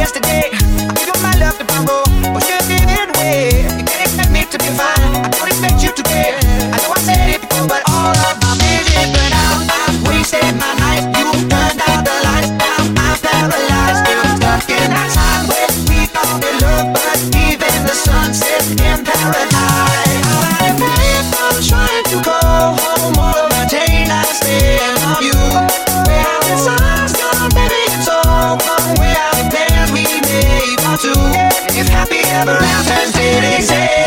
Yesterday.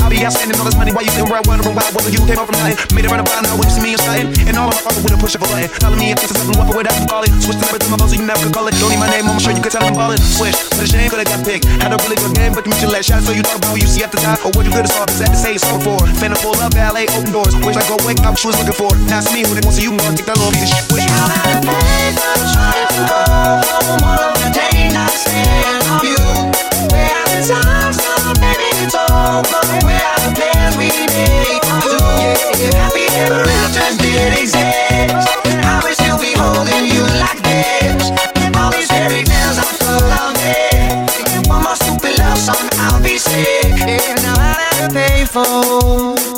I I'll be I out spending all this money while you sitting around wondering why whether you came out from nothing. Made it run about now when you see me and something. And all of my fucking with a push of a button. Telling me if this is something what without you call it. Switch the number to my phone so you never could call it. Don't need my name, I'm sure you could tell I'm ballin'. Switch, but a shame could have got picked. Had a really good game, but you missed your last shot. So you talk about what you see at the top or what you could have saw. It's at the same song for. Finna pull up, ballet, open doors. Wish I go wake up, she was looking for. Now it's me who they want, so you gonna take that little piece of shit with you. I'll be sick. Now I never pay for.